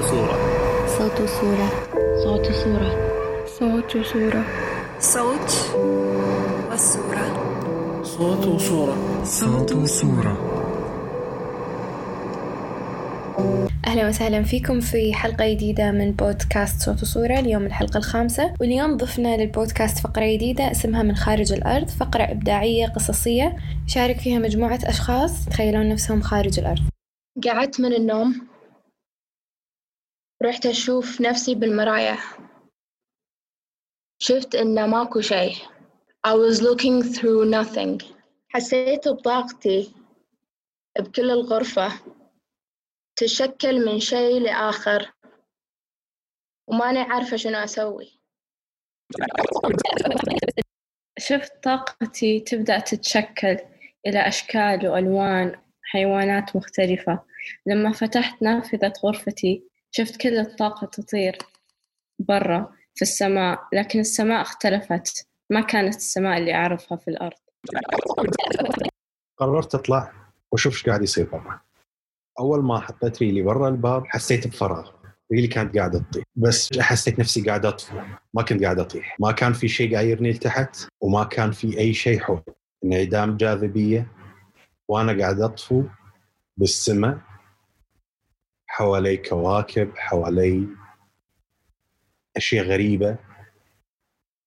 صورة. صوت صورة. صوت صورة. صوت صورة. صوت والصورة صوت وصورة صوت وصورة أهلا وسهلا فيكم في حلقة جديدة من بودكاست صوت وصورة اليوم الحلقة الخامسة. واليوم ضفنا للبودكاست فقرة جديدة اسمها من خارج الأرض فقرة إبداعية قصصية. يشارك فيها مجموعة أشخاص يتخيلون نفسهم خارج الأرض. قعدت من النوم. رحت أشوف نفسي بالمراية. شفت إن ماكو شيء. I was looking through nothing. حسيت بطاقتي بكل الغرفة. تشكل من شيء لآخر. وماني عارفة شنو أسوي. شفت طاقتي تبدأ تتشكل إلى أشكال وألوان حيوانات مختلفة. لما فتحت نافذة غرفتي شفت كل الطاقة تطير برا في السماء لكن السماء اختلفت. ما كانت السماء اللي أعرفها في الأرض. قررت اطلع وأشوف إيش قاعد يصير برا. أول ما حطيت ريلي برا الباب حسيت بفراغ. ريلي كانت قاعدة تطيح. بس حسيت نفسي قاعد أطفو. ما كنت قاعد أطيح. ما كان في شيء قايرني لتحت وما كان في أي شيء حول. انعدام جاذبية وأنا قاعد أطفو بالسماء حوالي كواكب حوالي أشياء غريبة.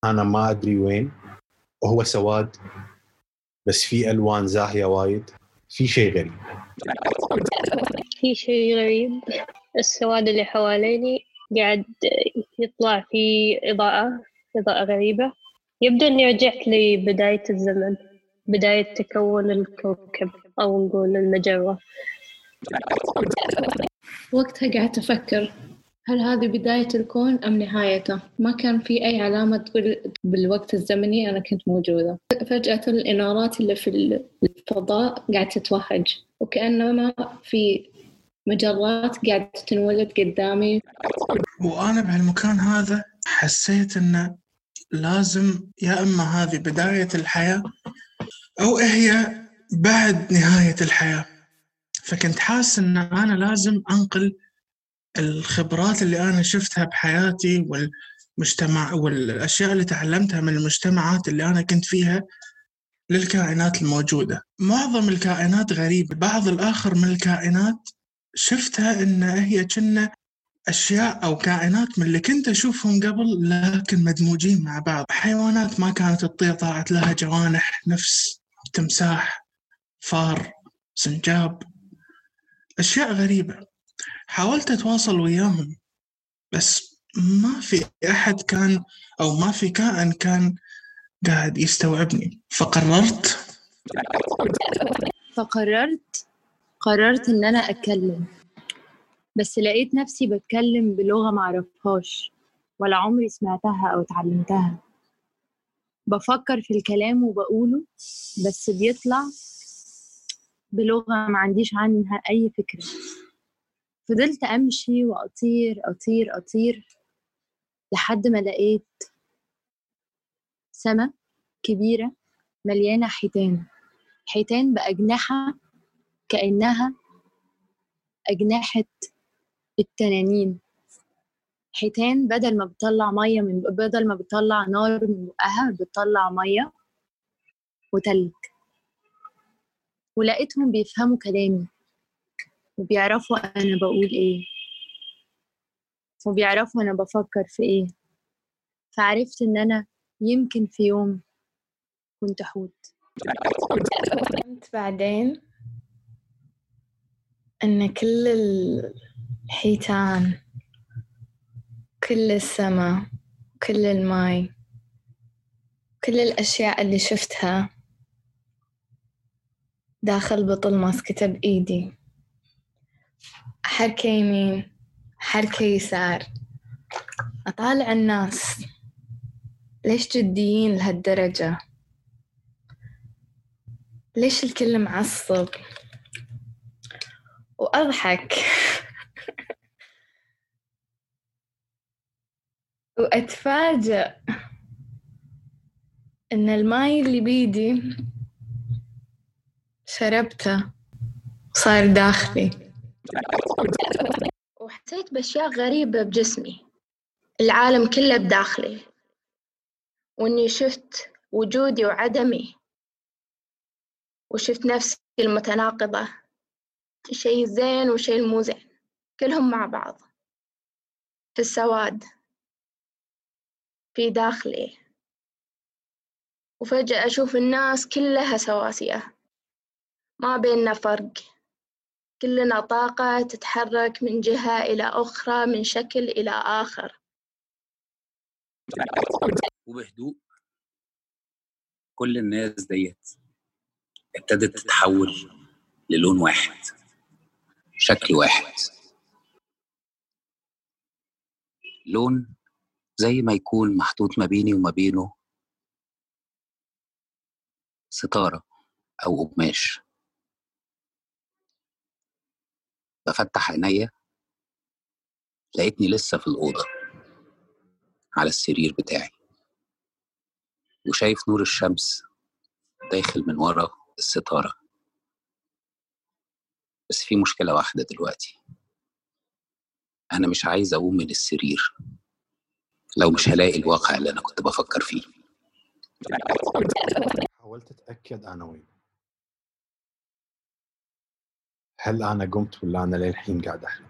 أنا ما أدري وين. وهو سواد بس في ألوان زاهية وايد. في شيء غريب. في شيء غريب. السواد اللي حواليني قاعد يطلع فيه إضاءة إضاءة غريبة. يبدو إني رجعت لبداية الزمن بداية تكون الكوكب أو نقول المجرة. وقتها قعدت أفكر هل هذه بداية الكون أم نهايته؟ ما كان في أي علامة تقول بالوقت الزمني أنا كنت موجودة. فجأة الإنارات اللي في الفضاء قاعدة تتوهج وكأنما في مجرات قاعدة تنولد قدامي. وأنا بهالمكان هذا حسيت إنه لازم يا إما هذه بداية الحياة أو هي بعد نهاية الحياة. فكنت حاسس إن أنا لازم أنقل الخبرات اللي أنا شفتها بحياتي والمجتمع والأشياء اللي تعلمتها من المجتمعات اللي أنا كنت فيها للكائنات الموجودة. معظم الكائنات غريبة بعض الآخر من الكائنات شفتها إن هي كنا أشياء أو كائنات من اللي كنت أشوفهم قبل لكن مدموجين مع بعض. حيوانات ما كانت تطير طلعت لها جوانح نفس تمساح فار سنجاب أشياء غريبة. حاولت أتواصل وياهم بس ما في أحد كان أو ما في كائن كان قاعد يستوعبني. فقررت فقررت قررت إن أنا أتكلم بس لقيت نفسي بتكلم بلغة معرفهاش ولا عمري سمعتها أو اتعلمتها. بفكر في الكلام وبقوله بس بيطلع بلغة ما عنديش عنها أي فكرة. فضلت أمشي وأطير أطير أطير لحد ما لقيت سما كبيرة مليانة حيتان. حيتان بأجنحة كأنها أجنحة التنانين. حيتان بدل ما بتطلع مية من بدل ما بتطلع نار من بقها بتطلع مية وتلج. ولقيتهم بيفهموا كلامي وبيعرفوا أنا بقول إيه وبيعرفوا أنا بفكر في إيه. فعرفت إن أنا يمكن في يوم كنت حوت فهمت بعدين إن كل الحيتان كل السما كل الماي كل الأشياء اللي شفتها داخل بطل ماسكته بإيدي. حركة يمين حركة يسار. أطالع الناس. ليش جديين لهالدرجة؟ ليش الكل معصب؟ وأضحك. وأتفاجأ إن الماي اللي بيدي شربته صار داخلي. حسيت بأشياء غريبة بجسمي. العالم كله بداخلي. وإني شفت وجودي وعدمي. وشفت نفسي المتناقضة. شيء زين وشيء مو زين. كلهم مع بعض. في السواد. في داخلي. وفجأة أشوف الناس كلها سواسية. ما بيننا فرق. كلنا طاقة تتحرك من جهة إلى أخرى من شكل إلى آخر. وبهدوء. كل الناس ديت ابتدت تتحول للون واحد شكل واحد. لون زي ما يكون محطوط ما بيني وما بينه ستارة أو قماش. بفتح عينيا لقيتني لسه في الأوضة على السرير بتاعي. وشايف نور الشمس داخل من ورا الستارة. بس في مشكلة واحدة دلوقتي. أنا مش عايز أقوم من السرير لو مش هلاقي الواقع اللي أنا كنت بفكر فيه. حاولت اتاكد أنا وين هل أنا قمت ولا أنا للحين قاعد أحلم؟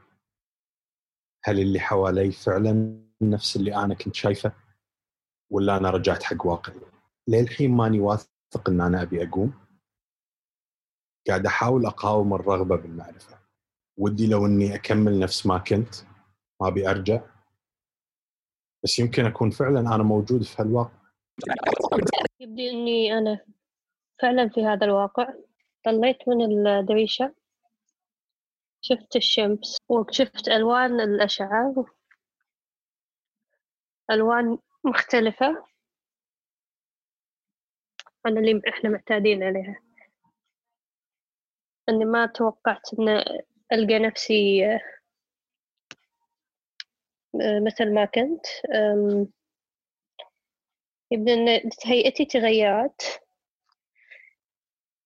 هل اللي حوالي فعلا نفس اللي أنا كنت شايفه؟ ولا أنا رجعت حق واقعي؟ للحين ماني واثق إن أنا أبي أقوم. قاعد أحاول أقاوم الرغبة بالمعرفة. ودي لو إني أكمل نفس ما كنت ما أبي أرجع. بس يمكن أكون فعلا أنا موجود في هالواقع. يبدو إني أنا فعلا في هذا الواقع. طليت من الدريشة. شفت الشمس وشفت ألوان الأشعة ألوان مختلفة. عن اللي إحنا معتادين عليها. أني ما توقعت أن ألقى نفسي آه، مثل ما كنت. يبدو أن هيئتي تغيرت.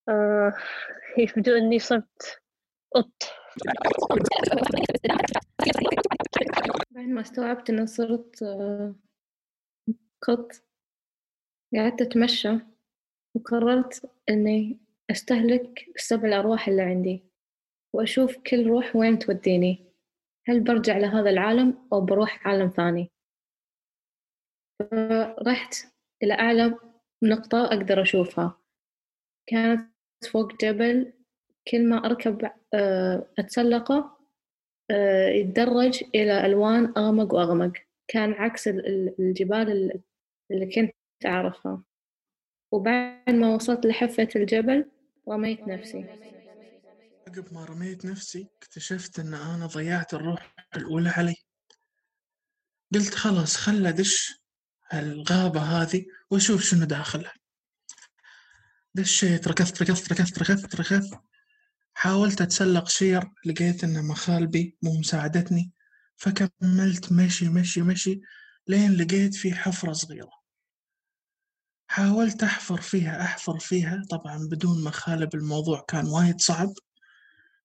آه، يبدو أني صرت قط. بعد ما استوعبت إني صرت آه، قط قعدت أتمشى وقررت إني أستهلك السبع الأرواح اللي عندي وأشوف كل روح وين توديني. هل برجع لهذا العالم أو بروح عالم ثاني؟ فرحت إلى أعلى نقطة أقدر أشوفها. كانت فوق جبل كل ما أركب آه، أتسلقه آه، يتدرج إلى ألوان أغمق وأغمق. كان عكس ال- ال- الجبال ال- اللي كنت أعرفها. وبعد ما وصلت لحافة الجبل رميت نفسي. عقب ما رميت نفسي اكتشفت إن أنا ضيعت الروح الأولى علي. قلت خلاص خل أدش الغابة هذه وأشوف شنو داخلها. دشيت ركضت ركضت ركضت ركضت ركضت. حاولت أتسلق شير لقيت إن مخالبي مو مساعدتني فكملت مشي مشي مشي لين لقيت في حفرة صغيرة. حاولت أحفر فيها أحفر فيها طبعا بدون مخالب الموضوع كان وايد صعب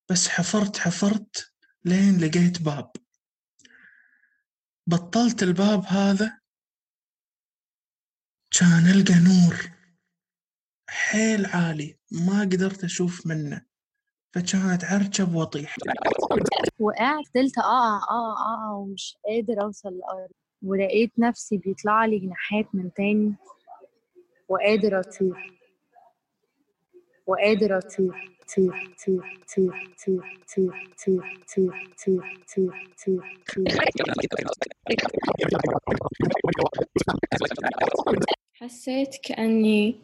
بس حفرت حفرت لين لقيت باب. بطلت الباب هذا كان ألقى نور حيل عالي ما قدرت أشوف منه. فكانت عرجب وأطيح وقعت فضلت أقع أقع أقع ومش قادر أوصل الأرض ولقيت نفسي بيطلع لي جناحات من تاني وقادر أطير وقادر أطير طير طير طير طير طير طير طير طير طير طير حسيت كأني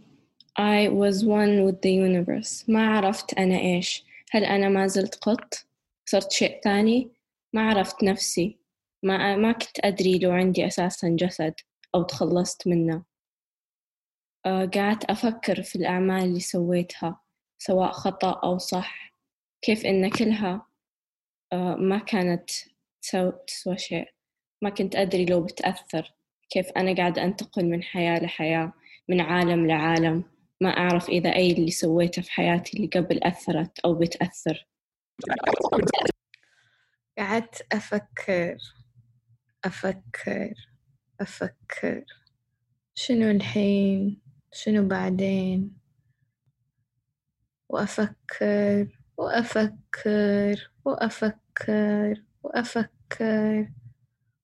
I was one with the universe ما عرفت أنا إيش هل أنا ما زلت قط؟ صرت شيء ثاني؟ ما عرفت نفسي. ما ما كنت أدري لو عندي أساسا جسد أو تخلصت منه. قعدت أفكر في الأعمال اللي سويتها سواء خطأ أو صح. كيف إن كلها؟ ما كانت تسو- تسوى شيء. ما كنت أدري لو بتأثر. كيف أنا قاعدة أنتقل من حياة لحياة من عالم لعالم. ما أعرف إذا أي اللي سويته في حياتي اللي قبل أثرت أو بتأثر. قعدت أفكر أفكر أفكر. شنو الحين؟ شنو بعدين؟ وأفكر وأفكر وأفكر وأفكر.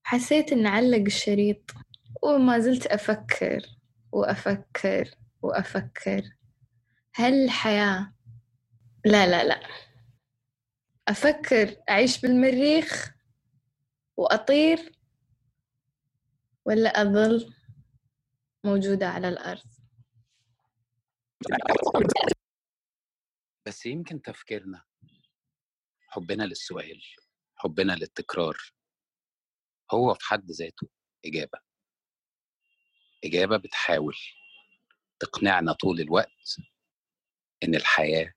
حسيت إن علق الشريط وما زلت أفكر وأفكر. وأفكر هل الحياة لا لا لا. أفكر أعيش بالمريخ وأطير ولا أظل موجودة على الأرض؟ بس يمكن تفكيرنا حبنا للسؤال حبنا للتكرار هو في حد ذاته إجابة. إجابة بتحاول. تقنعنا طول الوقت إن الحياة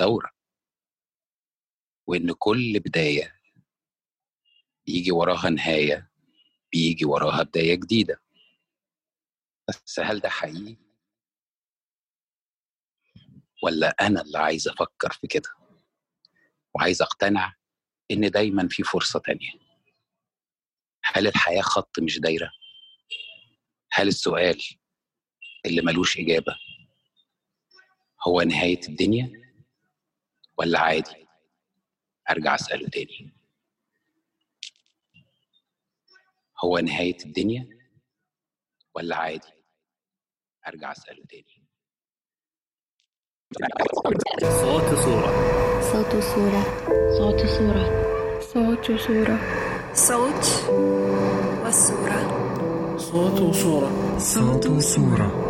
دورة وإن كل بداية يجي وراها نهاية بيجي وراها بداية جديدة بس هل ده حقيقي؟ ولا أنا اللي عايز أفكر في كده وعايز أقتنع إن دايما في فرصة تانية هل الحياة خط مش دايرة؟ هل السؤال اللي ملوش إجابة. هو نهاية الدنيا ولا عادي؟ أرجع أسأله تاني. هو نهاية الدنيا ولا عادي؟ أرجع أسأله تاني. صوت صورة صوت وصورة. صوت وصورة. صوت وصورة. صوت والصورة صوت وصورة. صوت وصورة.